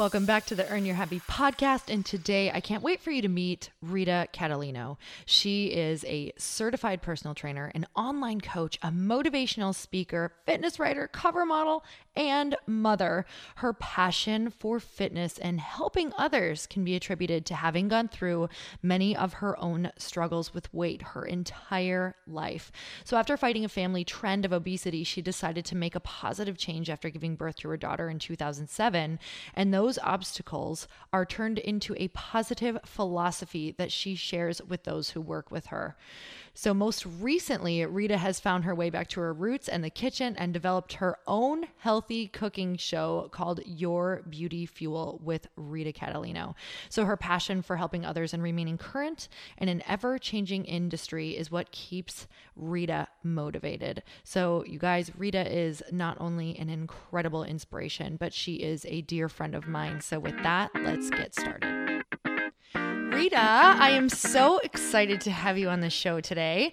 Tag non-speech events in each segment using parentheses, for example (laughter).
Welcome back to the Earn Your Happy podcast. And today I can't wait for you to meet Rita Catalano. She is a certified personal trainer, an online coach, a motivational speaker, fitness writer, cover model, and mother. Her passion for fitness and helping others can be attributed to having gone through many of her own struggles with weight her entire life. So, after fighting a family trend of obesity, she decided to make a positive change after giving birth to her daughter in 2007. And those obstacles are turned into a positive philosophy that she shares with those who work with her. So, most recently, Rita has found her way back to her roots and the kitchen and developed her own healthy cooking show called Your Beauty Fuel with Rita Catalano. So, her passion for helping others and remaining current in an ever changing industry is what keeps Rita motivated. So, you guys, Rita is not only an incredible inspiration, but she is a dear friend of mine. So, with that, let's get started. Rita, I am so excited to have you on the show today.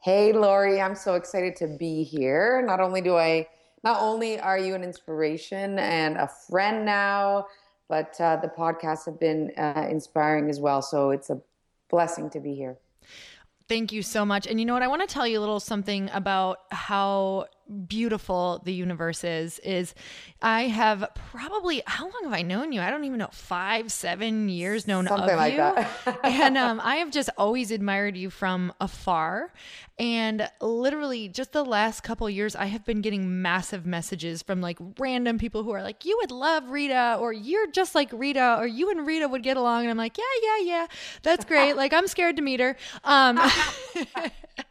Hey, Lori, I'm so excited to be here. Not only do I not only are you an inspiration and a friend now, but uh, the podcasts have been uh, inspiring as well. So it's a blessing to be here. Thank you so much. And you know what? I want to tell you a little something about how beautiful the universe is is i have probably how long have i known you? I don't even know five seven years known Something of like you? (laughs) and um, i have just always admired you from afar. And literally just the last couple years i have been getting massive messages from like random people who are like you would love rita or you're just like rita or you and rita would get along. And i'm like yeah yeah yeah. That's great. Like i'm scared to meet her. Um, (laughs) (laughs)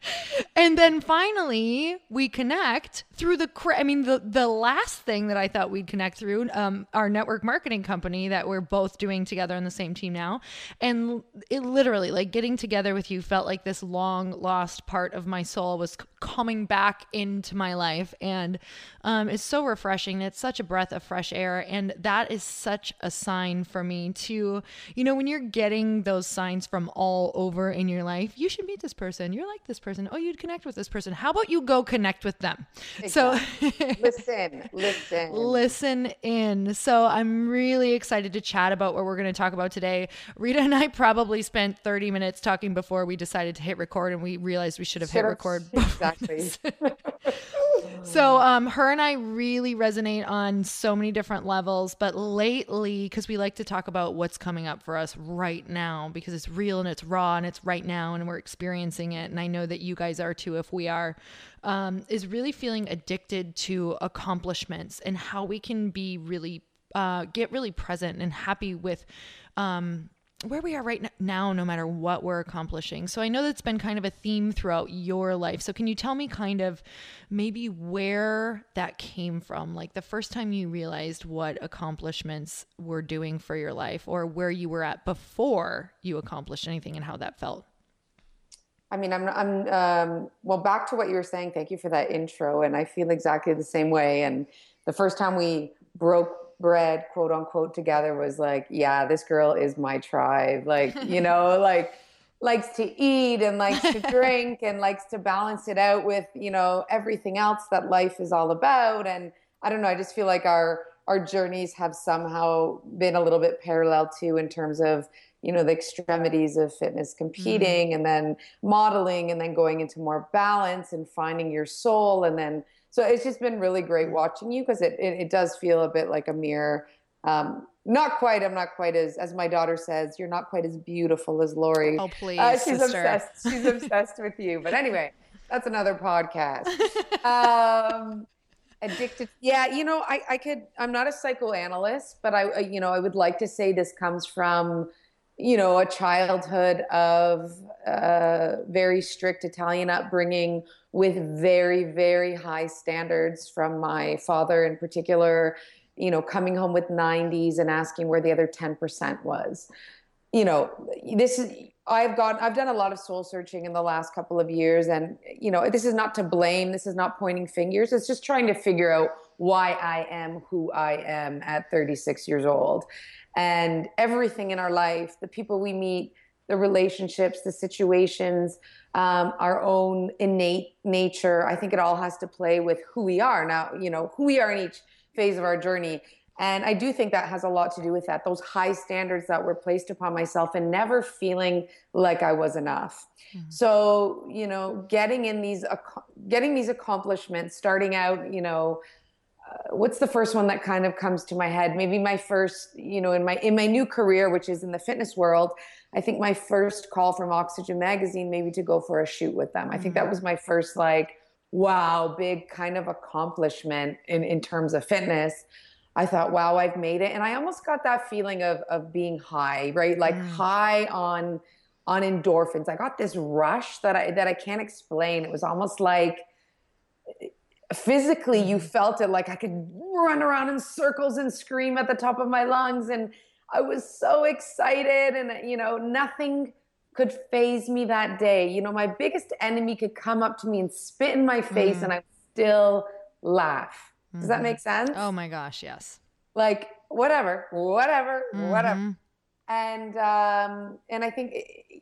and then finally we connect through the I mean the the last thing that I thought we'd connect through um, our network marketing company that we're both doing together on the same team now. And it literally like getting together with you felt like this long lost part of my soul was coming back into my life. And um, it's so refreshing. It's such a breath of fresh air. And that is such a sign for me to you know when you're getting those signs from all over in your life you should meet this person. You're like this person oh you'd connect with this person how about you go connect with them Exactly. So listen, listen, (laughs) listen in. So I'm really excited to chat about what we're going to talk about today. Rita and I probably spent 30 minutes talking before we decided to hit record, and we realized we should have should hit have, record. (laughs) Exactly. (laughs) so um, her and I really resonate on so many different levels, but lately, because we like to talk about what's coming up for us right now, because it's real and it's raw and it's right now, and we're experiencing it. And I know that you guys are too, if we are um, is really feeling addicted to accomplishments and how we can be really uh, get really present and happy with um, where we are right now, no matter what we're accomplishing. So I know that's been kind of a theme throughout your life. So can you tell me kind of maybe where that came from? Like the first time you realized what accomplishments were doing for your life or where you were at before you accomplished anything and how that felt? I mean, I'm, I'm, um, well, back to what you were saying. Thank you for that intro. And I feel exactly the same way. And the first time we broke bread, quote unquote, together was like, yeah, this girl is my tribe. Like, (laughs) you know, like, likes to eat and likes to (laughs) drink and likes to balance it out with, you know, everything else that life is all about. And I don't know, I just feel like our, our journeys have somehow been a little bit parallel too in terms of you know the extremities of fitness competing mm. and then modeling and then going into more balance and finding your soul and then so it's just been really great watching you because it, it, it does feel a bit like a mirror. Um, not quite i'm not quite as as my daughter says you're not quite as beautiful as lori. Oh please uh, she's sister. obsessed she's obsessed with you. But anyway that's another podcast. Um addicted (laughs) yeah you know i i could i'm not a psychoanalyst but i you know i would like to say this comes from you know, a childhood of uh, very strict Italian upbringing with very, very high standards from my father in particular, you know, coming home with 90s and asking where the other 10% was. You know, this is, I've got, I've done a lot of soul searching in the last couple of years. And, you know, this is not to blame, this is not pointing fingers. It's just trying to figure out why I am who I am at 36 years old and everything in our life the people we meet the relationships the situations um, our own innate nature i think it all has to play with who we are. Now you know who we are in each phase of our journey. And i do think that has a lot to do with that those high standards that were placed upon myself and never feeling like i was enough. Mm-hmm. so you know getting in these getting these accomplishments starting out you know what's the first one that kind of comes to my head? Maybe my first you know in my in my new career which is in the fitness world i think my first call from oxygen magazine maybe to go for a shoot with them. I think that mm-hmm. was my first like wow big kind of accomplishment in in terms of fitness. I thought wow i've made it. And i almost got that feeling of of being high right? Like mm. high on on endorphins. I got this rush that i that i can't explain. It was almost like physically you mm-hmm. felt it like I could run around in circles and scream at the top of my lungs and I was so excited and you know nothing could phase me that day. You know my biggest enemy could come up to me and spit in my face mm. and I still laugh. Does mm-hmm. that make sense? Oh my gosh, yes. Like whatever, whatever, mm-hmm. whatever. And um and I think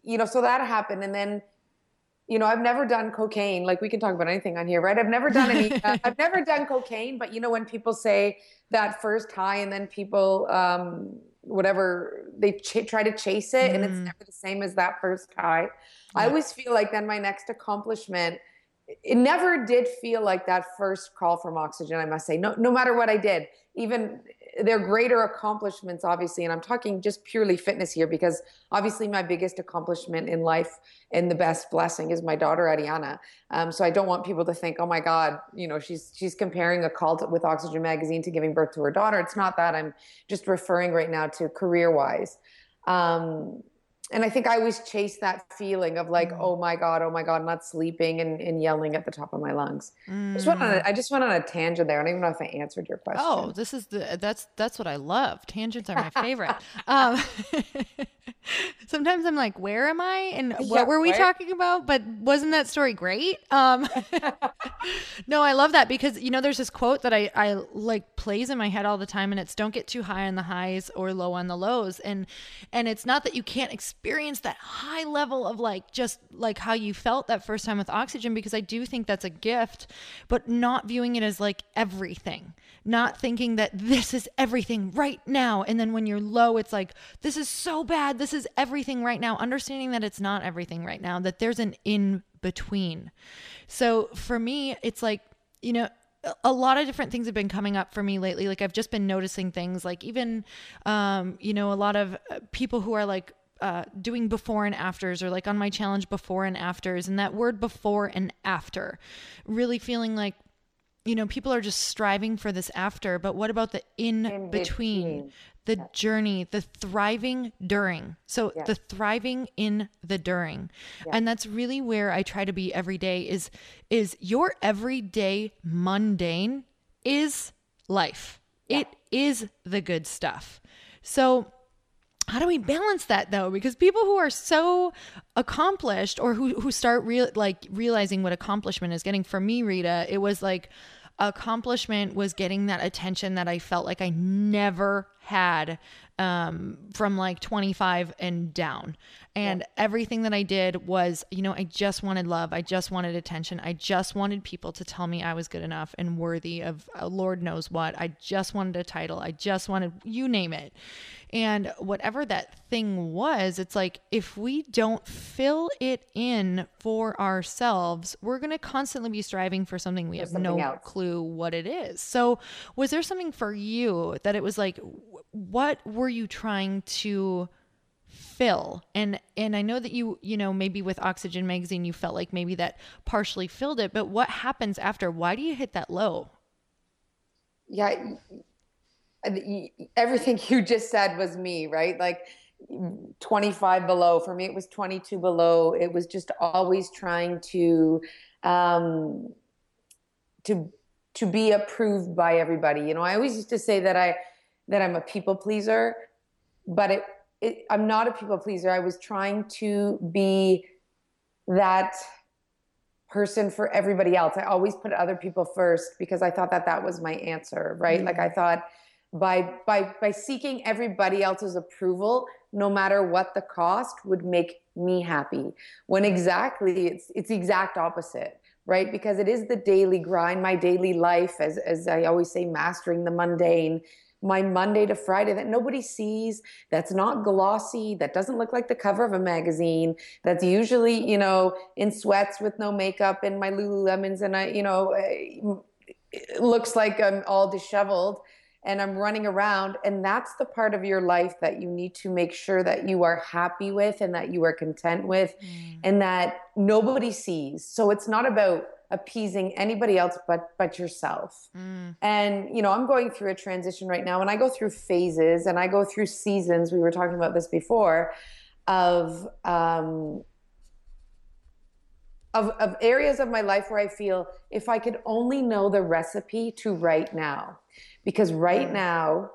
you know so that happened and then you know, I've never done cocaine. Like we can talk about anything on here, right? I've never done any. (laughs) uh, I've never done cocaine, but you know, when people say that first high, and then people, um, whatever, they ch- try to chase it, mm. and it's mm. never the same as that first high. Yeah. I always feel like then my next accomplishment. It never did feel like that first call from oxygen. I must say, no, no matter what I did, even they're greater accomplishments obviously and i'm talking just purely fitness here because obviously my biggest accomplishment in life and the best blessing is my daughter ariana. Um, so i don't want people to think oh my god you know she's she's comparing a cult with oxygen magazine to giving birth to her daughter. It's not that. I'm just referring right now to career wise um, and I think I always chase that feeling of like, mm. oh my God, oh my God, not sleeping and, and yelling at the top of my lungs. Mm. I, just went on a, mm. Just went on a tangent there. I don't even know if I answered your question. Oh, this is the, that's, that's what I love. Tangents are my favorite. (laughs) um, (laughs) sometimes I'm like, where am I? And (laughs) what yeah, were we talking about? But wasn't that story great? Um, no, I love that because, you know, there's this quote that I, I like plays in my head all the time and it's don't get too high on the highs or low on the lows. And, and it's not that you can't experience that high level of like, just like how you felt that first time with oxygen, because I do think that's a gift, but not viewing it as like everything, not thinking that this is everything right now. And then when you're low, it's like, this is so bad. This is everything right now, understanding that it's not everything right now, that there's an in between. So for me, it's like, you know, a lot of different things have been coming up for me lately. Like I've just been noticing things like even, um, you know, a lot of uh, people who are like uh, doing before and afters or like on my challenge before and afters and that word before and after really feeling like you know people are just striving for this after but what about the in, in between, between, the yeah. journey, the thriving during. So yeah. the thriving in the during. Yeah. And that's really where I try to be every day is is your everyday mundane is life. It is the good stuff. So how do we balance that though? Because people who are so accomplished or who who start real like realizing what accomplishment is getting for me Rita it was like accomplishment was getting that attention that I felt like I never had um, from like 25 and down. And yeah. everything that I did was, you know, I just wanted love. I just wanted attention. I just wanted people to tell me I was good enough and worthy of uh, Lord knows what. I just wanted a title. I just wanted, you name it. And whatever that thing was, it's like if we don't fill it in for ourselves, we're going to constantly be striving for something we have no else. clue what it is. So, was there something for you that it was like, what were you trying to? fill and and i know that you you know maybe with oxygen magazine you felt like maybe that partially filled it but what happens after why do you hit that low yeah everything (laughs) you just said was me, right? Like 25 below. For me, it was 22 below. It was just always trying to, um, to, to be approved by everybody. You know, I always used to say that I, that I'm a people pleaser, but it, it I'm not a people pleaser. I was trying to be that person for everybody else. I always put other people first because I thought that that was my answer, right? Mm-hmm. Like I thought by by by seeking everybody else's approval no matter what the cost would make me happy when exactly it's it's the exact opposite right because it is the daily grind my daily life as as i always say mastering the mundane my monday to friday that nobody sees that's not glossy that doesn't look like the cover of a magazine that's usually you know in sweats with no makeup and my lululemons and i you know it looks like i'm all disheveled and I'm running around. And that's the part of your life that you need to make sure that you are happy with and that you are content with mm. and that nobody sees. So it's not about appeasing anybody else but but yourself. Mm. And you know, I'm going through a transition right now and I go through phases and I go through seasons. We were talking about this before of um of, of areas of my life where I feel if I could only know the recipe to right now because right now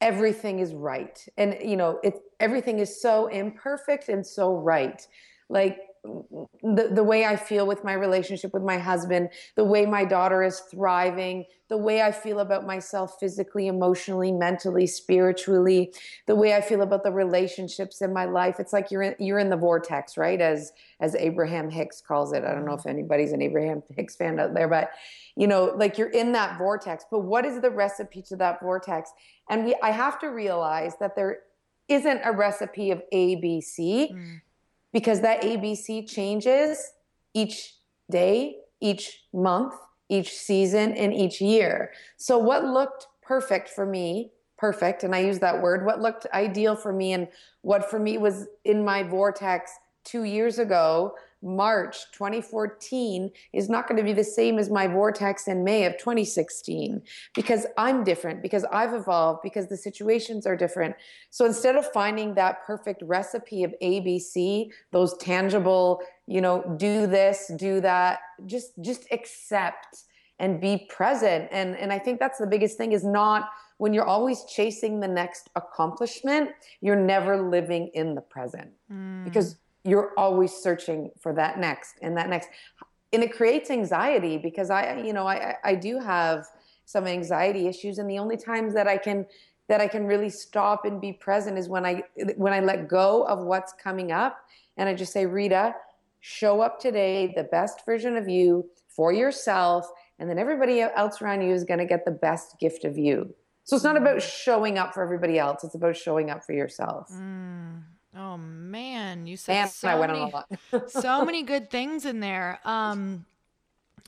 everything is right and you know it everything is so imperfect and so right like the, the way I feel with my relationship with my husband, the way my daughter is thriving, the way I feel about myself physically, emotionally, mentally, spiritually, the way I feel about the relationships in my life. It's like you're in, you're in the vortex, right? As as Abraham Hicks calls it. I don't know if anybody's an Abraham (laughs) Hicks fan out there, but you know, like you're in that vortex. But what is the recipe to that vortex? And we I have to realize that there isn't a recipe of ABC mm. Because that ABC changes each day, each month, each season, and each year. So, what looked perfect for me, perfect, and I use that word, what looked ideal for me, and what for me was in my vortex two years ago March 2014 is not going to be the same as my vortex in May of 2016 because I'm different, because I've evolved, because the situations are different. So instead of finding that perfect recipe of ABC, those tangible, you know, do this, do that, just just accept and be present. And and I think that's the biggest thing is not when you're always chasing the next accomplishment, you're never living in the present. Mm. Because you're always searching for that next and that next. And it creates anxiety because i you know i i do have some anxiety issues and the only times that i can that i can really stop and be present is when i when i let go of what's coming up and i just say rita show up today the best version of you for yourself and then everybody else around you is going to get the best gift of you. So it's not about showing up for everybody else it's about showing up for yourself. Mm. Oh man, you said so many, so (laughs) many good things in there. Um,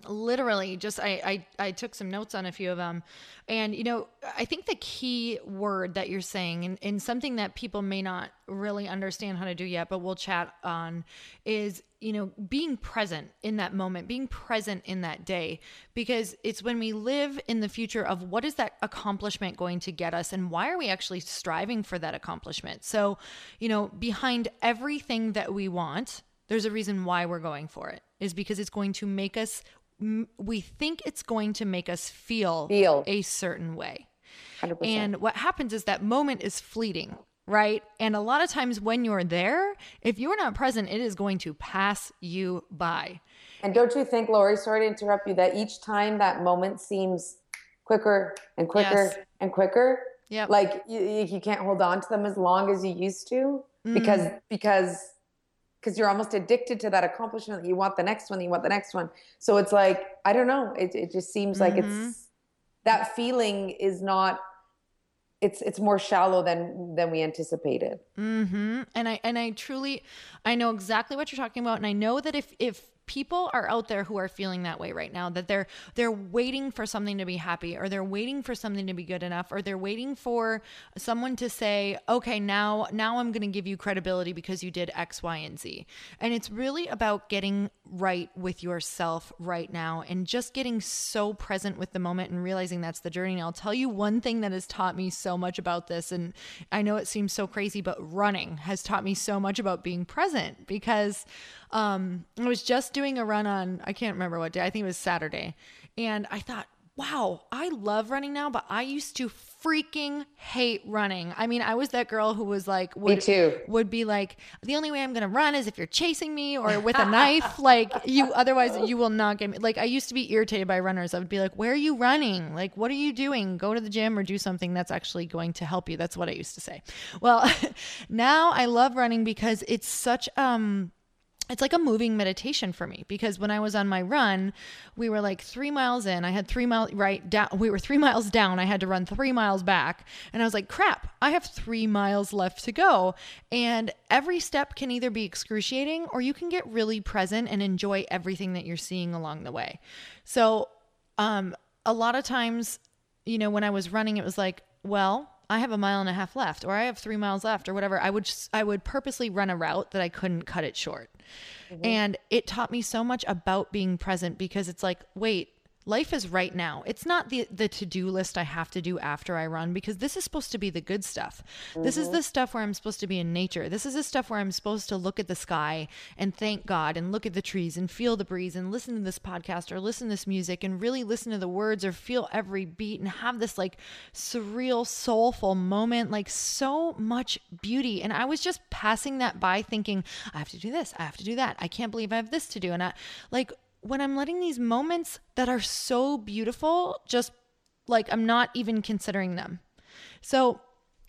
literally just I, I i took some notes on a few of them. And you know i think the key word that you're saying and, and something that people may not really understand how to do yet but we'll chat on is you know being present in that moment being present in that day. Because it's when we live in the future of what is that accomplishment going to get us and why are we actually striving for that accomplishment? So you know behind everything that we want there's a reason why we're going for it is because it's going to make us we think it's going to make us feel, feel. a certain way. 100%. And what happens is that moment is fleeting, right? And a lot of times when you're there, if you're not present, it is going to pass you by. And don't you think, Lori, sorry to interrupt you, that each time that moment seems quicker and quicker yes. and quicker, yeah, like you, you can't hold on to them as long as you used to mm. because because because you're almost addicted to that accomplishment. You want the next one, you want the next one. So it's like, I don't know. It, it just seems mm-hmm. like it's mm-hmm. that feeling is not it's it's more shallow than than we anticipated. Mm-hmm. And I and I truly I know exactly what you're talking about. And I know that if if people are out there who are feeling that way right now that they're they're waiting for something to be happy or they're waiting for something to be good enough or they're waiting for someone to say okay now now I'm going to give you credibility because you did x y and z. And it's really about getting right with yourself right now and just getting so present with the moment and realizing that's the journey. And I'll tell you one thing that has taught me so much about this and I know it seems so crazy but running has taught me so much about being present because um, I was just doing a run on, I can't remember what day, I think it was Saturday. And I thought, wow, I love running now, but I used to freaking hate running. I mean, I was that girl who was like, would, me too. Would be like, the only way I'm gonna run is if you're chasing me or with a knife. (laughs) like you, otherwise you will not get me. Like I used to be irritated by runners. I would be like, where are you running? Like, what are you doing? Go to the gym or do something that's actually going to help you. That's what I used to say. Well, (laughs) now I love running because it's such um it's like a moving meditation for me because when I was on my run, we were like three miles in. I had three miles right down. We were three (laughs) miles down. I had to run three miles back. And I was like, crap, I have three miles left to go. And every step can either be excruciating or you can get really present and enjoy everything that you're seeing along the way. So, um, a lot of times, you know, when I was running, it was like, well, I have a mile and a half left or I have 3 miles left or whatever I would just, I would purposely run a route that I couldn't cut it short. Mm-hmm. And it taught me so much about being present because it's like, wait, life is right now. It's not the the to-do list I have to do after I run because this is supposed to be the good stuff. Mm-hmm. This is mm-hmm. the stuff where I'm supposed to be in nature. This is the stuff where I'm supposed to look at the sky and thank God and look at the trees and feel the breeze and listen to this podcast or listen to this music and really listen to the words or feel every beat and have this like surreal soulful moment like so much beauty and I was just passing that by thinking I have to do this, I have to do that. I can't believe I have this to do and I like when I'm letting these moments that are so beautiful, just like I'm not even considering them. So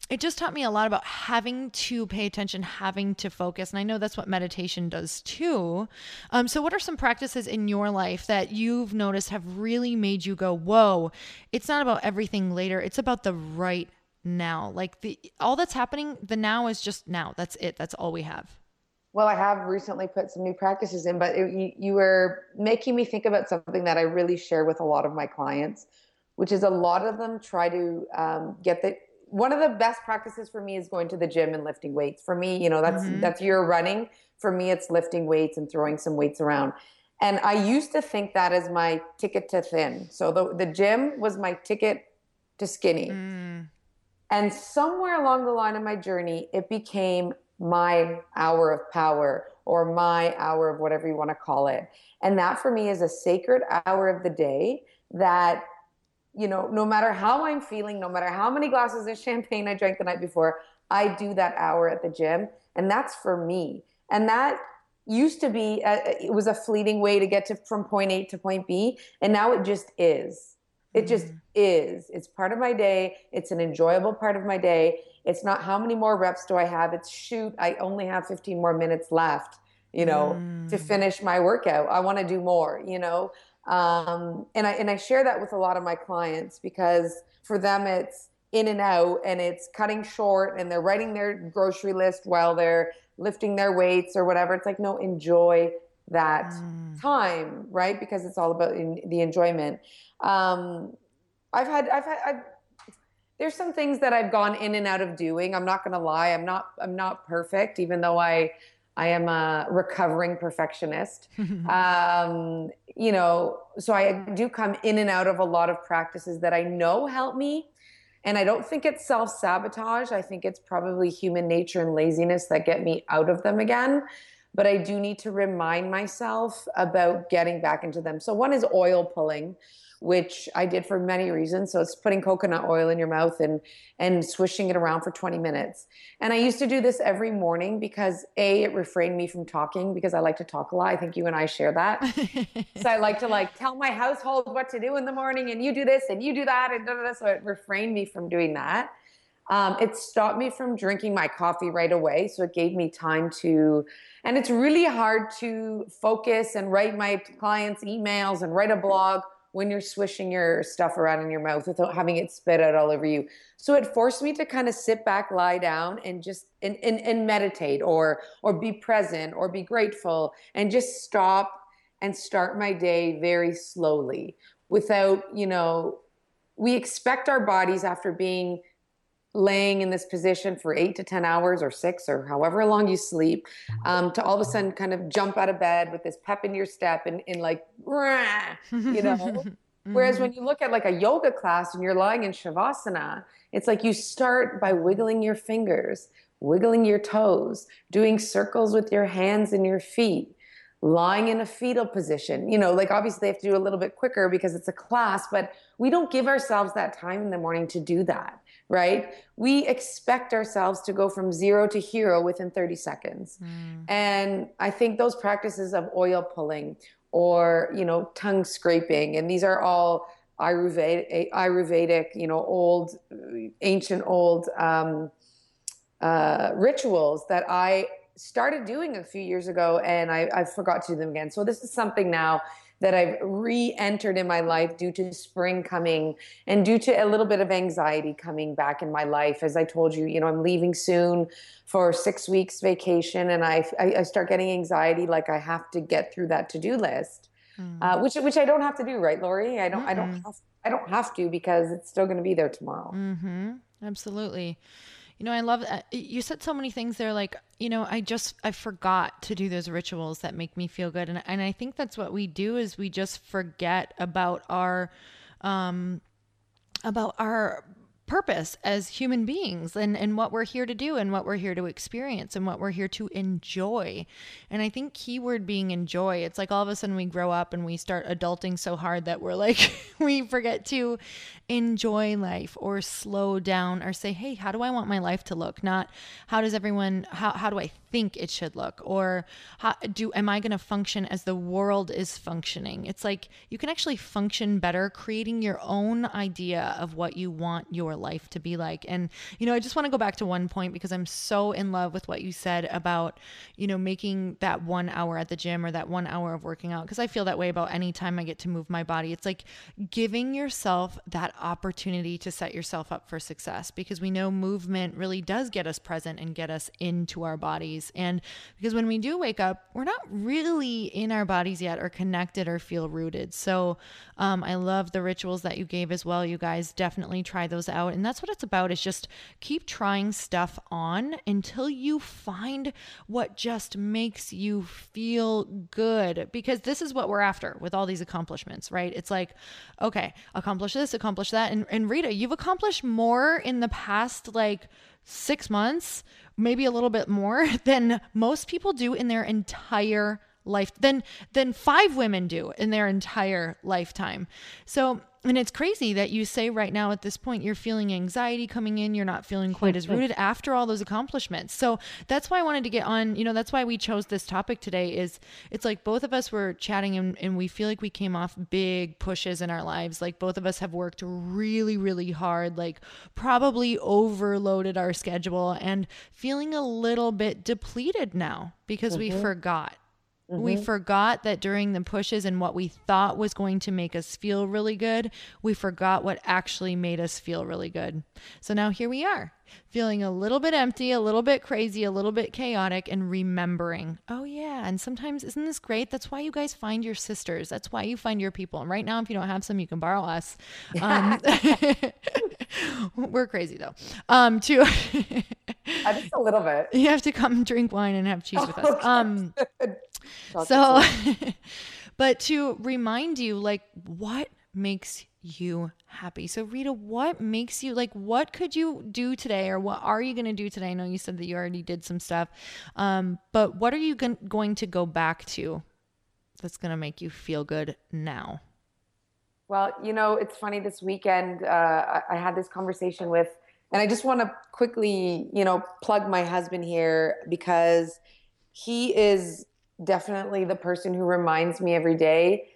it just taught me a lot about having to pay attention, having to focus. And I know that's what meditation does too. Um, so, what are some practices in your life that you've noticed have really made you go, whoa, it's not about everything later, it's about the right now. Like the all that's happening, the now is just now. That's it. That's all we have. Well, I have recently put some new practices in, but it, you, you were making me think about something that I really share with a lot of my clients, which is a lot of them try to um, get the. One of the best practices for me is going to the gym and lifting weights. For me, you know, that's mm-hmm. that's your running. For me, it's lifting weights and throwing some weights around. And I used to think that as my ticket to thin. So the the gym was my ticket to skinny. Mm. And somewhere along the line of my journey, it became my hour of power or my hour of whatever you want to call it. And that for me is a sacred hour of the day that, you know, no matter how I'm feeling, no matter how many glasses of champagne I drank the night before, I do that hour at the gym. And that's for me. And that used to be, a, it was a fleeting way to get to from point A to point B. And now it just is. It just mm. is. It's part of my day. It's an enjoyable part of my day. It's not how many more reps do I have? It's shoot, I only have 15 more minutes left, you know, mm. to finish my workout. I want to do more, you know. Um, and I and I share that with a lot of my clients because for them it's in and out and it's cutting short and they're writing their grocery list while they're lifting their weights or whatever. It's like no, enjoy that mm. time, right? Because it's all about in, the enjoyment. Um, I've had, I've had, I've, there's some things that I've gone in and out of doing. I'm not going to lie. I'm not, I'm not perfect, even though I, I am a recovering perfectionist. (laughs) um, you know, so I do come in and out of a lot of practices that I know help me. And I don't think it's self sabotage. I think it's probably human nature and laziness that get me out of them again but I do need to remind myself about getting back into them. So one is oil pulling, which I did for many reasons. So it's putting coconut oil in your mouth and and swishing it around for 20 minutes. And I used to do this every morning because a it refrained me from talking because I like to talk a lot. I think you and I share that. (laughs) so I like to like tell my household what to do in the morning and you do this and you do that and da, da, da. so it refrained me from doing that. Um, it stopped me from drinking my coffee right away. So it gave me time to, and it's really hard to focus and write my clients' emails and write a blog when you're swishing your stuff around in your mouth without having it spit out all over you. So it forced me to kind of sit back, lie down, and just and, and, and meditate or or be present or be grateful and just stop and start my day very slowly without, you know, we expect our bodies after being laying in this position for eight to 10 hours or six or however long you sleep um, to all of a sudden kind of jump out of bed with this pep in your step and, and like, you know? (laughs) Whereas when you look at like a yoga class and you're lying in Shavasana, it's like you start by wiggling your fingers, wiggling your toes, doing circles with your hands and your feet, lying in a fetal position. You know, like obviously they have to do a little bit quicker because it's a class, but we don't give ourselves that time in the morning to do that right? We expect ourselves to go from zero to hero within 30 seconds. Mm. And I think those practices of oil pulling or, you know, tongue scraping, and these are all Ayurvedic, Ayurvedic you know, old, ancient old um, uh, rituals that I started doing a few years ago and I, I forgot to do them again. So this is something now that I've re entered in my life due to spring coming and due to a little bit of anxiety coming back in my life. As I told you, you know, I'm leaving soon for six weeks vacation and I, I, start getting anxiety like I have to get through that to do list. Mm. Uh, which which I don't have to do, right, Lori? I don't mm I don't have I don't have to because it's still going to be there tomorrow. Mm-hmm. Absolutely. You know, I love that. You said so many things there like, you know, I just I forgot to do those rituals that make me feel good. And and I think that's what we do is we just forget about our um about our purpose as human beings and, and what we're here to do and what we're here to experience and what we're here to enjoy. And I think keyword being enjoy, it's like all of a sudden we grow up and we start adulting so hard that we're like, (laughs) we forget to enjoy life or slow down or say, hey, how do I want my life to look? Not how does everyone, how, how do I think it should look or how do am i going to function as the world is functioning? It's like you can actually function better creating your own idea of what you want your life to be like. And you know i just want to go back to one point because i'm so in love with what you said about you know making that 1 hour at the gym or that 1 hour of working out because i feel that way about any time i get to move my body. It's like giving yourself that opportunity to set yourself up for success because we know movement really does get us present and get us into our bodies bodies. And because when we do wake up, we're not really in our bodies yet or connected or feel rooted. So um, I love the rituals that you gave as well. You guys definitely try those out. And that's what it's about is just keep trying stuff on until you find what just makes you feel good. Because this is what we're after with all these accomplishments, right? It's like, okay, accomplish this, accomplish that. And, and Rita, you've accomplished more in the past like six months maybe a little bit more (laughs) than most people do in their entire life than than five women do in their entire lifetime. So and it's crazy that you say right now at this point you're feeling anxiety coming in, you're not feeling quite as (laughs) rooted after all those accomplishments. So that's why I wanted to get on, you know, that's why we chose this topic today is it's like both of us were chatting and, and we feel like we came off big pushes in our lives. Like both of us have worked really, really hard, like probably overloaded our schedule and feeling a little bit depleted now because mm-hmm. we forgot Mm-hmm. We forgot that during the pushes and what we thought was going to make us feel really good, we forgot what actually made us feel really good. So now here we are, feeling a little bit empty, a little bit crazy, a little bit chaotic, and remembering, oh, yeah. And sometimes, isn't this great? That's why you guys find your sisters. That's why you find your people. And right now, if you don't have some, you can borrow us. Um, (laughs) we're crazy though. Um, to (laughs) just a little bit. You have to come drink wine and have cheese with us. (laughs) Um, so, (laughs) but to remind you, like, what makes you happy? So, Rita, what makes you like, what could you do today or what are you going to do today? I know you said that you already did some stuff, um, but what are you going to go back to that's going to make you feel good now? Well, you know, it's funny this weekend, uh, I, I had this conversation with, and I just want to quickly, you know, plug my husband here because he is definitely the person who reminds me every day.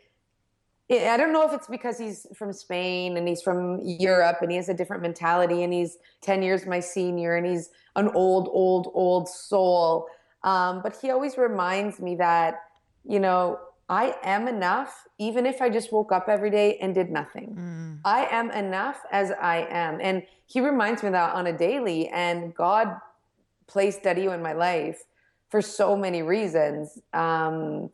I don't know if it's because he's from Spain and he's from Europe and he has a different mentality and he's 10 years my senior and he's an old, old, old soul. Um, but he always reminds me that, you know, I am enough even if I just woke up every day and did nothing. Mm. I am enough as I am. And he reminds me that on a daily. And God placed Dario in my life for so many reasons. Um,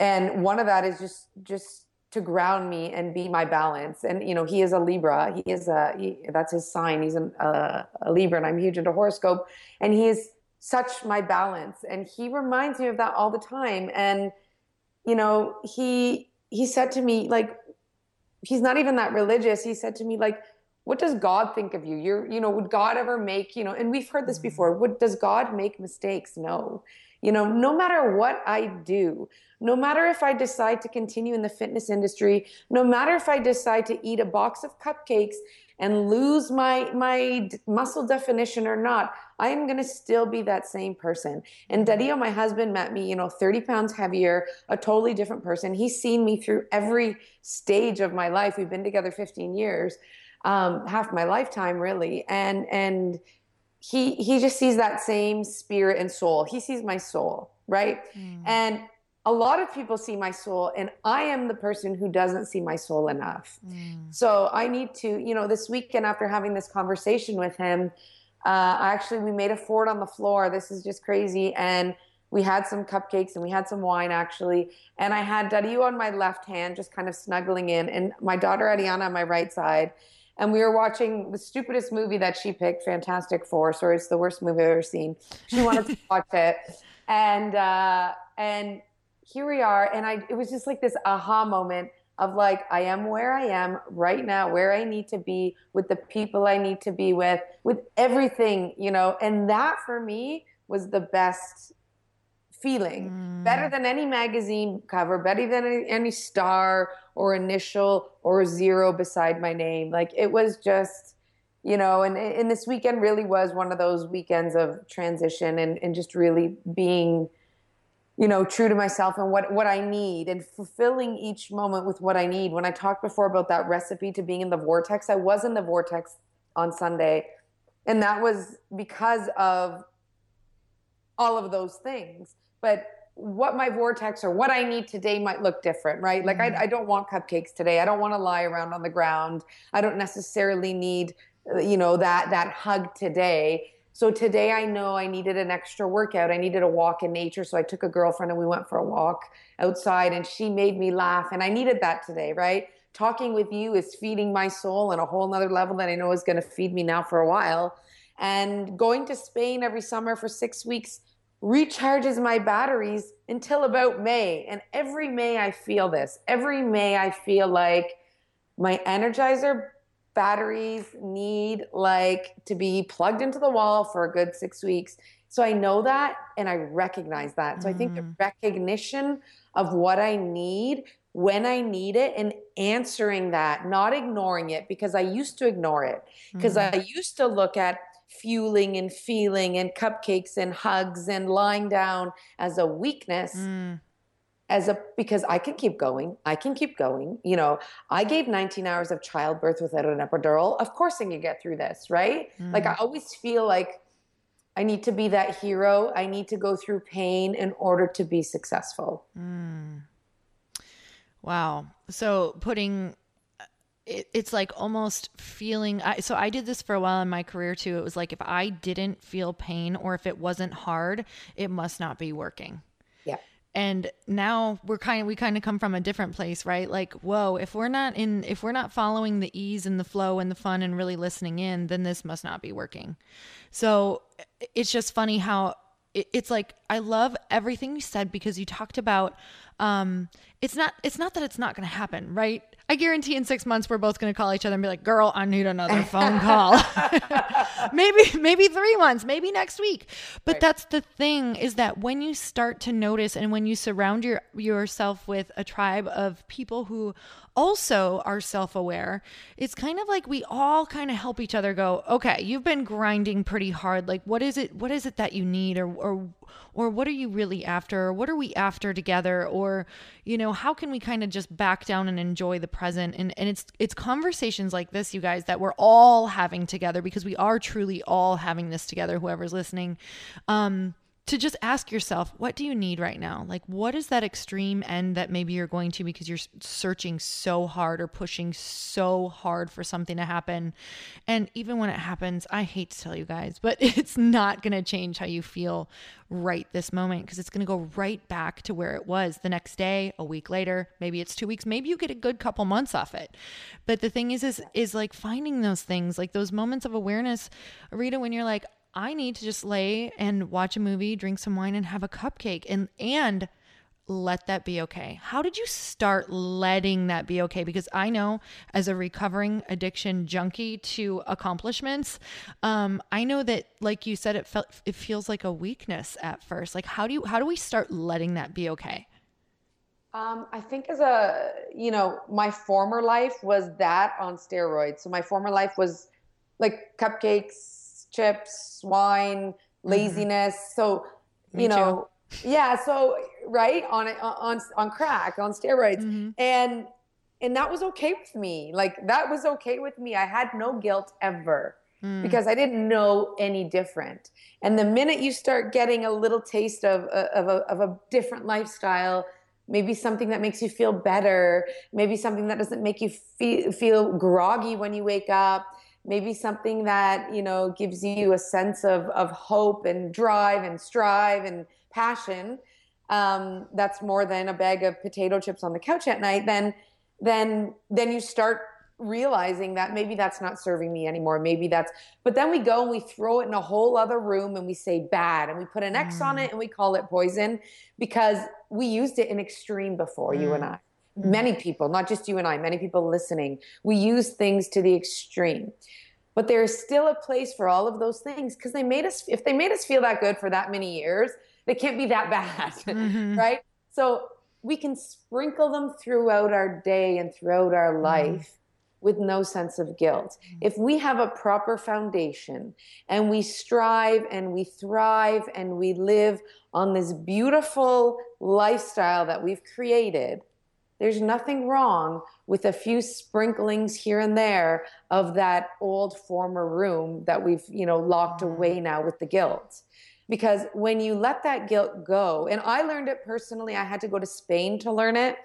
and one of that is just just to ground me and be my balance. And you know, he is a Libra. He is a he, that's his sign. He's an, uh, a Libra, and I'm huge into horoscope. And he is such my balance. And he reminds me of that all the time. And you know, he he said to me like, he's not even that religious. He said to me like, what does God think of you? You're, you know, would God ever make, you know, and we've heard this mm-hmm. before. Would does God make mistakes? No. You know, no matter what I do, no matter if I decide to continue in the fitness industry, no matter if I decide to eat a box of cupcakes and lose my my muscle definition or not, I am going to still be that same person. And mm-hmm. Dario, my husband, met me, you know, 30 pounds heavier, a totally different person. He's seen me through every stage of my life. We've been together 15 years um, half my lifetime really. And and he he just sees that same spirit and soul. He sees my soul right? Mm. and a lot of people see my soul and i am the person who doesn't see my soul enough. Mm. so i need to you know this weekend after having this conversation with him uh, actually we made a fort on the floor. This is just crazy. And we had some cupcakes and we had some wine actually. And i had dario on my left hand just kind of snuggling in. And my daughter ariana on my right side and we were watching the stupidest movie that she picked, Fantastic Four. Sorry, it's the worst movie I've ever seen. She wanted to (laughs) watch it, and uh, and here we are, and I it was just like this aha moment of like I am where I am right now, where I need to be with the people I need to be with, with everything, you know, and that for me was the best feeling mm. better than any magazine cover better than any, any, star or initial or zero beside my name. Like it was just you know and, and this weekend really was one of those weekends of transition and, and just really being you know true to myself and what what i need and fulfilling each moment with what i need. When i talked before about that recipe to being in the vortex i was in the vortex on sunday. And that was because of all of those things. But what my vortex or what I need today might look different, right? Like I, mm-hmm. I don't want cupcakes today. I don't want to lie around on the ground. I don't necessarily need, uh, you know, that that hug today. So today I know I needed an extra workout. I needed a walk in nature. So I took a girlfriend and we went for a walk outside and she made me laugh. And I needed that today, right? Talking with you is feeding my soul on a whole nother level that I know is going to feed me now for a while. And going to Spain every summer for six weeks recharges my batteries until about May. And every May I feel this. Every May I feel like my energizer batteries need like to be plugged into the wall for a good 6 weeks. So I know that and I recognize that. So mm. I think the mm. recognition of what I need when I need it and answering that, not ignoring it because I used to ignore it. Because mm. I used to look at fueling and feeling and cupcakes and hugs and lying down as a weakness. Mm. As a because I can keep going, I can keep going. You know, I gave 19 hours of childbirth without an epidural. Of course, I can get through this, right? Mm. Like I always feel like I need to be that hero. I need to go through pain in order to be successful. Mm. Wow. So putting it, it's like almost feeling I, so i did this for a while in my career too. It was like if i didn't feel pain or if it wasn't hard it must not be working. Yeah. And now we're kind of we kind of come from a different place right? Like whoa if we're not in if we're not following the ease and the flow and the fun and really listening in then this must not be working. So it's just funny how it's like I love everything you said because you talked about um it's not it's not that it's not going to happen, right? I guarantee in 6 months we're both going to call each other and be like, "Girl, I need another phone (laughs) call." (laughs) maybe maybe 3 months, maybe next week. But right. that's the thing is that when you start to notice and when you surround your yourself with a tribe of people who also are self aware, it's kind of like we all kind of help each other go, okay, you've been grinding pretty hard. Like, what is it? What is it that you need? Or, or, or what are you really after? Or what are we after together? Or, you know, how can we kind of just back down and enjoy the present? And, and it's, it's conversations like this, you guys, that we're all having together because we are truly all having this together, whoever's listening. Um, to just ask yourself, what do you need right now? Like, what is that extreme end that maybe you're going to because you're searching so hard or pushing so hard for something to happen? And even when it happens, I hate to tell you guys, but (laughs) it's not going to change how you feel right this moment because it's going to go right back to where it was the next day, a week later, maybe it's two weeks, maybe you get a good couple months off it. But the thing is, is, is like finding those things, like those moments of awareness, Rita, when you're like, I need to just lay and watch a movie, drink some wine and have a cupcake and and let that be okay. How did you start letting that be okay? Because I know as a recovering addiction junkie to accomplishments, um, I know that like you said, it felt it feels like a weakness at first. Like how do you how do we start letting that be okay? Um, I think as a you know, my former life was that on steroids. So my former life was like cupcakes, chips, wine, mm-hmm. laziness. Mm-hmm. So, Me you know, too. yeah. So, right on on on crack, on steroids, mm-hmm. and and that was okay with me. Like that was okay with me. I had no guilt ever. Mm. Because I didn't know any different, and the minute you start getting a little taste of of a, of a different lifestyle, maybe something that makes you feel better, maybe something that doesn't make you feel, feel groggy when you wake up, maybe something that you know gives you a sense of of hope and drive and strive and passion um, that's more than a bag of potato chips on the couch at night then then then you start realizing that maybe that's not serving me anymore. Maybe that's, but then we go and we throw it in a whole other room and we say bad and we put an X on it and we call it poison because we used it in extreme before you and I. Mm-hmm. Many people, not just you and I, many people listening, we use things to the extreme. But there is still a place for all of those things because they made us, if they made us feel that good for that many years, they can't be that (laughs) bad, mm-hmm. right? So we can sprinkle them throughout our day and throughout our mm-hmm. life with no sense of guilt. If we have a proper foundation and we strive and we thrive and we live on this beautiful lifestyle that we've created, there's nothing wrong with a few sprinklings here and there of that old former room that we've, you know, locked away now with the guilt. Because when you let that guilt go, and I learned it personally, I had to go to Spain to learn it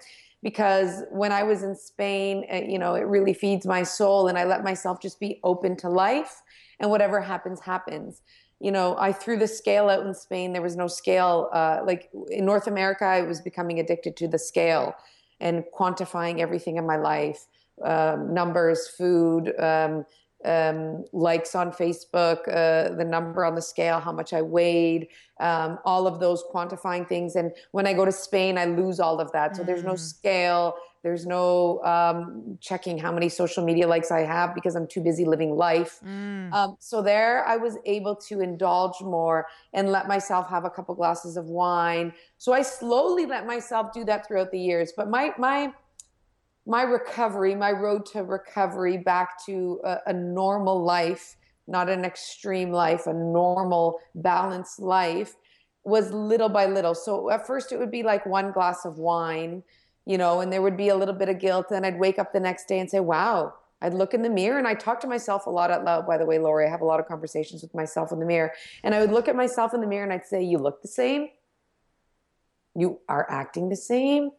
because when I was in Spain, uh, you know, it really feeds my soul and I let myself just be open to life and whatever happens, happens. You know, I threw the scale out in Spain. There was no scale. Uh, like in North America, I was becoming addicted to the scale and quantifying everything in my life um, numbers, food, um, um, likes on Facebook, uh, the number on the scale, how much I weighed, um, all of those quantifying things. And when I go to Spain, I lose all of that. So there's no mm. scale, there's no um, checking how many social media likes I have because I'm too busy living life. Mm. Um, so there, I was able to indulge more and let myself have a couple glasses of wine. So I slowly let myself do that throughout the years. But my my my recovery, my road to recovery back to a, a, normal life, not an extreme life, a normal, balanced life, was little by little. So at first it would be like one glass of wine, you know, and there would be a little bit of guilt. And I'd wake up the next day and say, wow, I'd look in the mirror and I talk to myself a lot out loud. By the way, Lori, I have a lot of conversations with myself in the mirror. And I would look at myself in the mirror and I'd say, You look the same. You are acting the same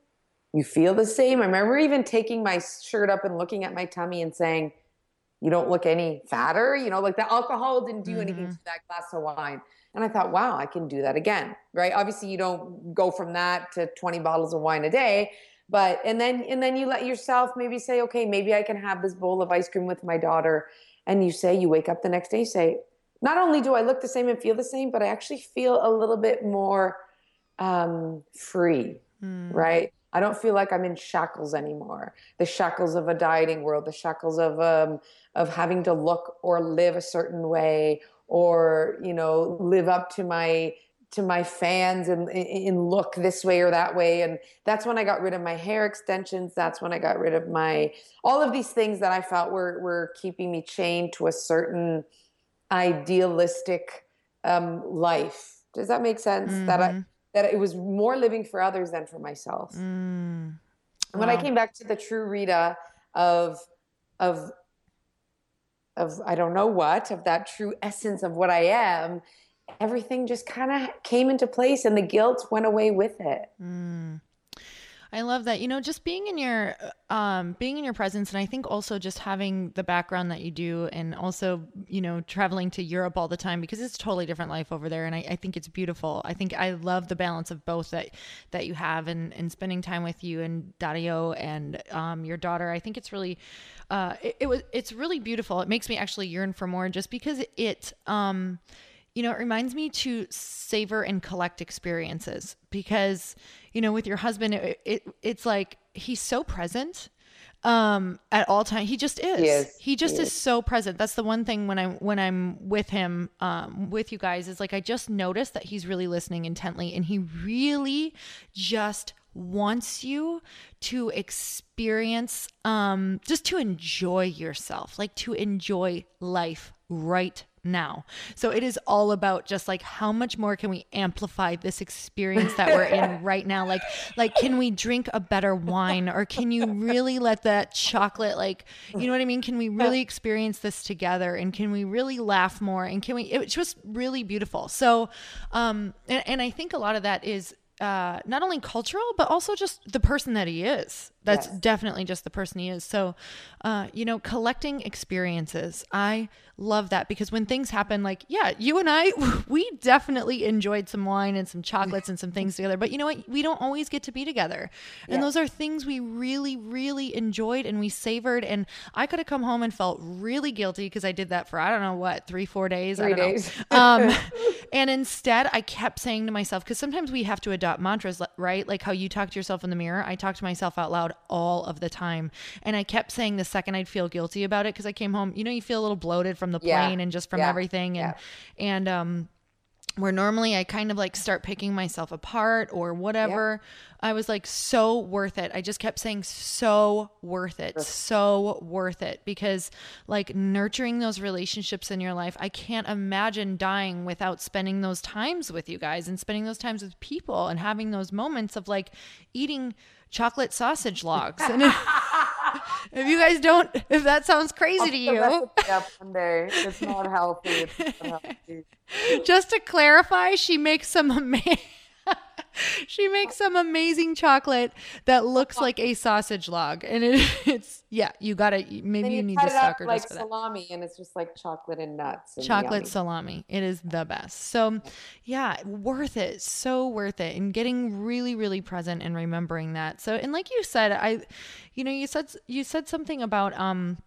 you feel the same. I remember even taking my shirt up and looking at my tummy and saying, You don't look any fatter. You know, like the alcohol didn't do mm-hmm. anything to that glass of wine. And I thought, wow, I can do that again. Right. Obviously, you don't go from that to 20 bottles of wine a day. But and then and then you let yourself maybe say, okay, maybe I can have this bowl of ice cream with my daughter. And you say, you wake up the next day, say, not only do I look the same and feel the same, but I actually feel a little bit more um, free, mm. right? I don't feel like I'm in shackles anymore. The shackles of a dieting world, the shackles of um, of having to look or live a certain way, or you know, live up to my to my fans and, and look this way or that way. And that's when I got rid of my hair extensions. That's when I got rid of my all of these things that I felt were were keeping me chained to a certain idealistic um, life. Does that make sense? Mm-hmm. That I mm-hmm that it was more living for others than for myself. Mm. Wow. When I came back to the true Rita of of of I don't know what of that true essence of what I am, everything just kind of came into place, and the guilt went away with it. Mm. I love that. You know, just being in your um being in your presence and I think also just having the background that you do and also, you know, traveling to Europe all the time because it's totally different life over there and I, I think it's beautiful. I think I love the balance of both that that you have and and spending time with you and Dario and um your daughter. I think it's really uh it, it was it's really beautiful. It makes me actually yearn for more just because it um you know, it reminds me to savor and collect experiences because, you know, with your husband, it, it it's like he's so present um at all time he just is. He, just is. so present that's the one thing when i'm when i'm with him um with you guys is like i just notice that he's really listening intently and he really just wants you to experience um just to enjoy yourself like to enjoy life right now. So it is all about just like how much more can we amplify this experience that we're in (laughs) right now? Like like can we drink a better wine or can you really let that chocolate like you know what I mean? Can we really experience this together and can we really laugh more and can we it's just really beautiful. So um and, and I think a lot of that is uh, not only cultural but also just the person that he is that's Yes. definitely just the person he is so uh, you know collecting experiences i love that because when things happen like yeah you and i (laughs) we definitely enjoyed some wine and some chocolates and some things (laughs) together but you know what we don't always get to be together and Yeah. those are things we really really enjoyed and we savored and i could have come home and felt really guilty because i did that for i don't know what three four days I Three don't know. days. (laughs) um, and instead, I kept saying to myself, because sometimes we have to adopt mantras, right? Like how you talk to yourself in the mirror. I talk to myself out loud all of the time. And I kept saying the second I'd feel guilty about it, because I came home, you know, you feel a little bloated from the Yeah. plane and just from Yeah. everything. And, and, um, where normally I kind of like start picking myself apart or whatever. I was like, so worth it. I just kept saying, so worth it, so worth it. Because like nurturing those relationships in your life, I can't imagine dying without spending those times with you guys and spending those times with people and having those moments of like eating chocolate sausage logs. And (laughs) (laughs) if, you guys don't, if that sounds crazy to you, up one day. It's not healthy. It's not (laughs) healthy. just to clarify, she makes some ama- (laughs) (laughs) she makes some amazing chocolate that looks like a sausage log, and it, (laughs) it's yeah. You gotta maybe you, you, need to it up stalk her like just for that. salami, and it's just like chocolate and nuts. And Chocolate yummy. salami. It is the best. So, yeah, worth it. So worth it. And getting really, really present and remembering that. So, and like you said, I, you know, you said you said something about um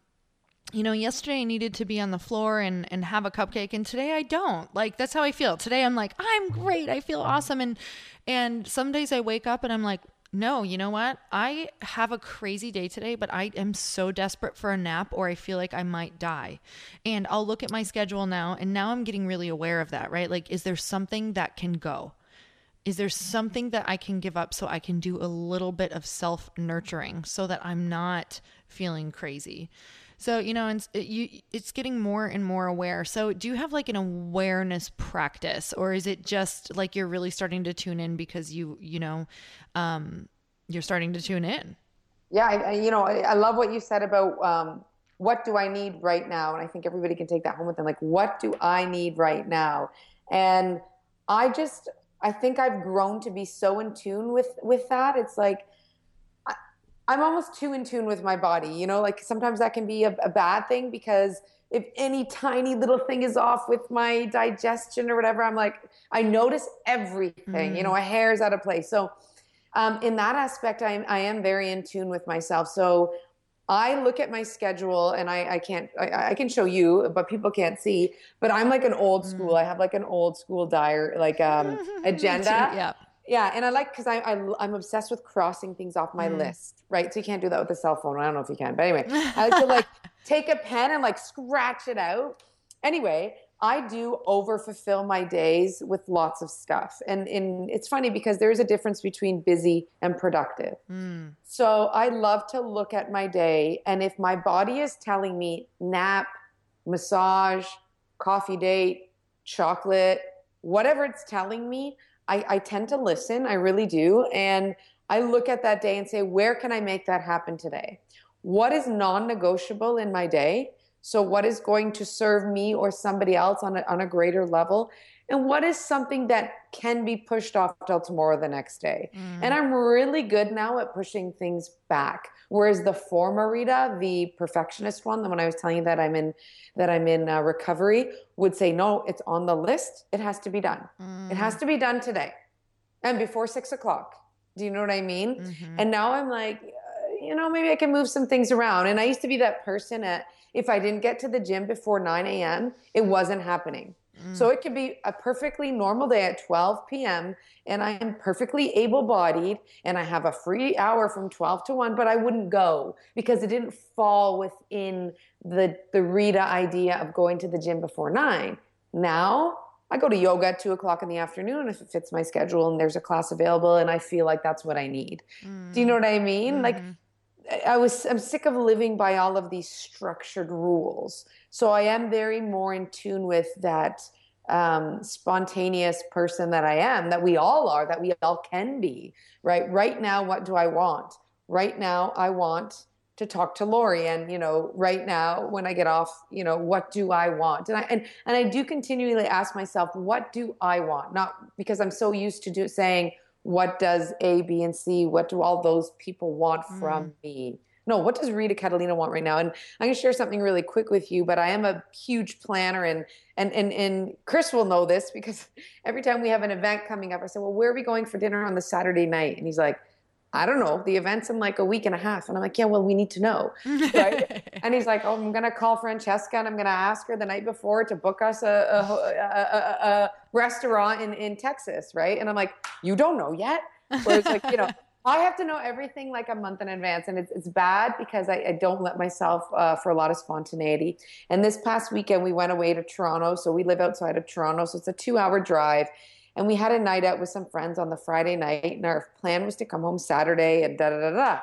you know, yesterday I needed to be on the floor and, and have a cupcake and today I don't. Like that's how I feel. Today I'm like, I'm great. I feel awesome. And and some days I wake up and I'm like, no, you know what? I have a crazy day today, but I am so desperate for a nap or I feel like I might die. And I'll look at my schedule now and now I'm getting really aware of that, right? Like, is there something that can go? Is there something that I can give up so I can do a little bit of self nurturing so that I'm not feeling crazy? So, you know, it's- it, you, it's getting more and more aware. So, do you have like an awareness practice or is it just like you're really starting to tune in because you, you know, um, you're starting to tune in? Yeah, I, I, you know, I, I love what you said about um, what do I need right now, and I think everybody can take that home with them. Like, what do I need right now? And I just, I think I've grown to be so in tune with with that. It's like I'm almost too in tune with my body. You know, like sometimes that can be a, a bad thing because if any tiny little thing is off with my digestion or whatever, I'm like, I notice everything. You know, a hair's out of place. So um, in that aspect, I am, I am very in tune with myself. So I look at my schedule and I, I can't, I, I can show you, but people can't see, but I'm like an old school. I have like an old school diary, like um, (laughs) agenda. Yeah. Yeah, and I like because I, I I'm obsessed with crossing things off my Mm. list, right? So you can't do that with a cell phone. I don't know if you can, but anyway, I like to (laughs) like take a pen and like scratch it out. Anyway, I do over fulfill my days with lots of stuff, and and it's funny because there is a difference between busy and productive. Mm. So I love to look at my day, and if my body is telling me nap, massage, coffee date, chocolate, whatever it's telling me, I, I tend to listen. I really do. And I look at that day and say, where can I make that happen today? What is non negotiable in my day? So, what is going to serve me or somebody else on a, on a greater level? And what is something that can be pushed off till tomorrow, the next day? And I'm really good now at pushing things back. Whereas the former Rita, the perfectionist one, the one I was telling you that I'm in, that I'm in uh, recovery, would say, no, it's on the list. It has to be done. It has to be done today, and before six o'clock. Do you know what I mean? Mhm. And now I'm like, uh, you know, maybe I can move some things around. And I used to be that person at if I didn't get to the gym before 9 a.m., it wasn't happening. So it could be a perfectly normal day at 12 p.m. and I am perfectly able bodied and I have a free hour from 12 to 1, but I wouldn't go because it didn't fall within the, the Rita idea of going to the gym before 9. Now I go to yoga at 2 o'clock in the afternoon if it fits my schedule and there's a class available and I feel like that's what I need. Do you know what I mean? Like Mhm. I was I'm sick of living by all of these structured rules. So I am very more in tune with that um, spontaneous person that I am, that we all are, that we all can be. Right. Right now, what do I want? Right now, I want to talk to Lori, and you know, right now, when I get off, you know, what do I want? And I and and I do continually ask myself, what do I want? Not because I'm so used to do, saying what does A, B, and C, what do all those people want from Mm. me? No, what does Rita Catalano want right now? And I'm gonna share something really quick with you, but I am a huge planner and and and and Chris will know this because (laughs) every time we have an event coming up, I say, Well, where are we going for dinner on the Saturday night? And he's like, I don't know. The event's in like a week and a half. And I'm like, Yeah, well, we need to know. Right? (laughs) And he's like, "Oh, I'm gonna call Francesca and I'm gonna ask her the night before to book us a, a, a, a, restaurant in, in Texas, right?" And I'm like, "You don't know yet." Whereas, like, you know, (laughs) I have to know everything like a month in advance, and it's it's bad because I, I don't let myself uh, for a lot of spontaneity. And this past weekend, we went away to Toronto, so we live outside of Toronto, so it's a two-hour drive. And we had a night out with some friends on the Friday night, and our plan was to come home Saturday and da da da da. It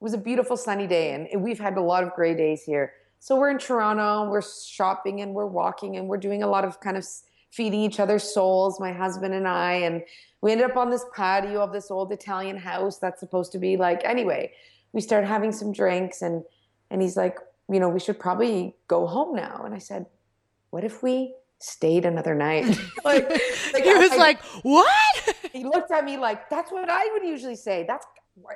was a beautiful sunny day, and we've had a lot of gray days here. So we're in Toronto, we're shopping and we're walking and we're doing a lot of kind of feeding each other souls, my husband and I. And we ended up on this patio of this old Italian house that's supposed to be like, anyway, we started having some drinks and and he's like, you know, we should probably go home now. And I said, what if we stayed another night? (laughs) (laughs) like, like, he was I- like, "What?" (laughs) he looked at me like that's what I would usually say. That's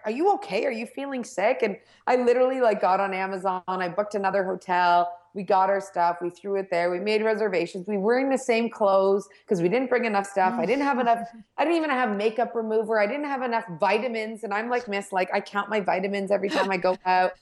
are you okay? Are you feeling sick? And I literally like got on Amazon. I booked another hotel. We got our stuff. We threw it there. We made reservations. We were wearing the same clothes because we didn't bring enough stuff. I didn't have enough. I didn't even have makeup remover. I didn't have enough vitamins. And I'm like Miss, like I count my vitamins every time I go out.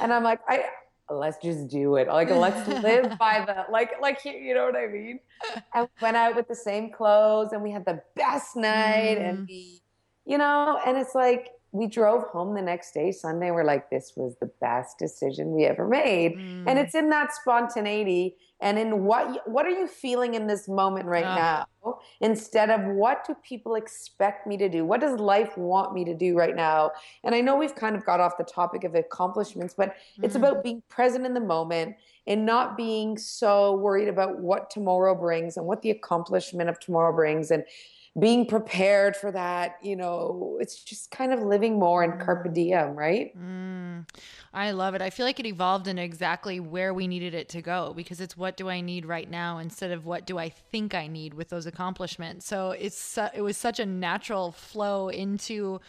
And I'm like, I let's just do it. Like let's live (laughs) by the like like you know what I mean? (laughs) I went out with the same clothes and we had the best night Mm. and we you know, and it's like we drove home the next day, Sunday. We're like, this was the best decision we ever made. Mm. And it's in that spontaneity and in what what are you feeling in this moment right Ah. now instead of what do people expect me to do? What does life want me to do right now? And I know we've kind of got off the topic of accomplishments, but it's Mm. about being present in the moment and not being so worried about what tomorrow brings and what the accomplishment of tomorrow brings and being prepared for that you know it's just kind of living more in carpe diem right Mm, I love it. I feel like it evolved into exactly where we needed it to go because it's what do I need right now instead of what do I think I need with those accomplishments. So it's su- it was such a natural flow into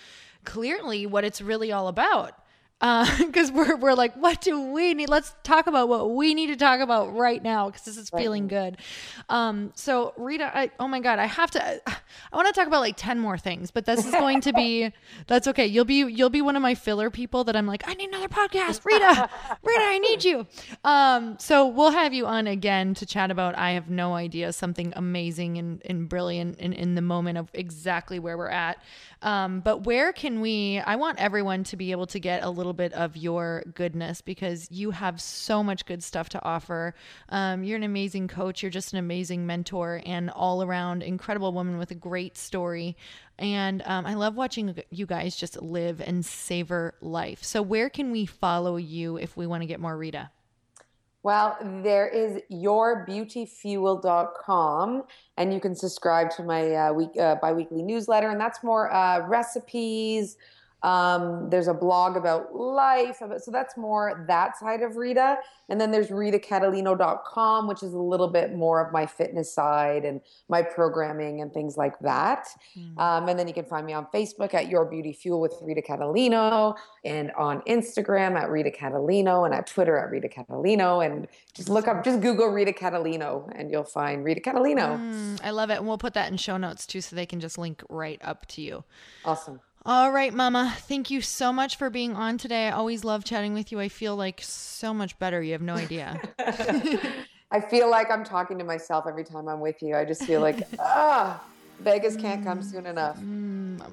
clearly what it's really all about. (laughs) Because we're, we're like, what do we need? Let's talk about what we need to talk about right now because this is feeling good. Um, so, Rita, I, oh my God, I have to, I want to talk about like 10 more things, but this is going to be, (laughs) that's okay. You'll be, you'll be one of my filler people that I'm like, I need another podcast. Rita, (laughs) Rita, I need you. Um, so we'll have you on again to chat about, I have no idea, something amazing and, and brilliant in, in the moment of exactly where we're at. Um, but where can we, I want everyone to be able to get a little bit of your goodness because you have so much good stuff to offer. Um, you're an amazing coach. You're just an amazing mentor and all around incredible woman with a great story. And um, I love watching you guys just live and savor life. So, where can we follow you if we want to get more Rita? Well there is yourbeautyfuel.com and you can subscribe to my uh, week uh, bi-weekly newsletter and that's more uh, recipes um, there's a blog about life so that's more that side of rita. And then there's ritacatalano.com which is a little bit more of my fitness side and my programming and things like that. Um, and then you can find me on facebook at your beauty fuel with rita catalano and on instagram at rita catalano and at twitter at rita catalano. And just look up just google rita catalano and you'll find rita catalano. Mm, I love it. And we'll put that in show notes too so they can just link right up to you. awesome All right, Mama. Thank you so much for being on today. I always love chatting with you. I feel like so much better. You have no idea. (laughs) I feel like I'm talking to myself every time I'm with you. I just feel like, (laughs) ah, Vegas can't come soon enough.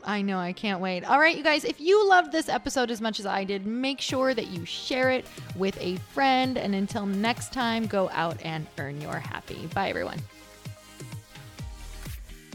I know. I can't wait. All right, you guys, if you loved this episode as much as I did, make sure that you share it with a friend. And until next time, go out and earn your happy. Bye, everyone.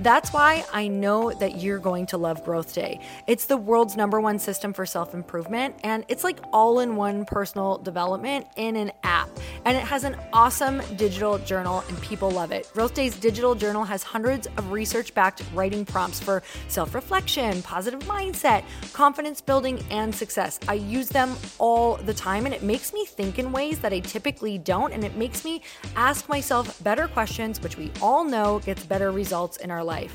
That's why I know that you're going to love Growth Day. It's the world's number one system for self improvement, and it's like all in one personal development in an app. And it has an awesome digital journal, and people love it. Growth Day's digital journal has hundreds of research backed writing prompts for self reflection, positive mindset, confidence building, and success. I use them all the time, and it makes me think in ways that I typically don't, and it makes me ask myself better questions, which we all know gets better results in our life.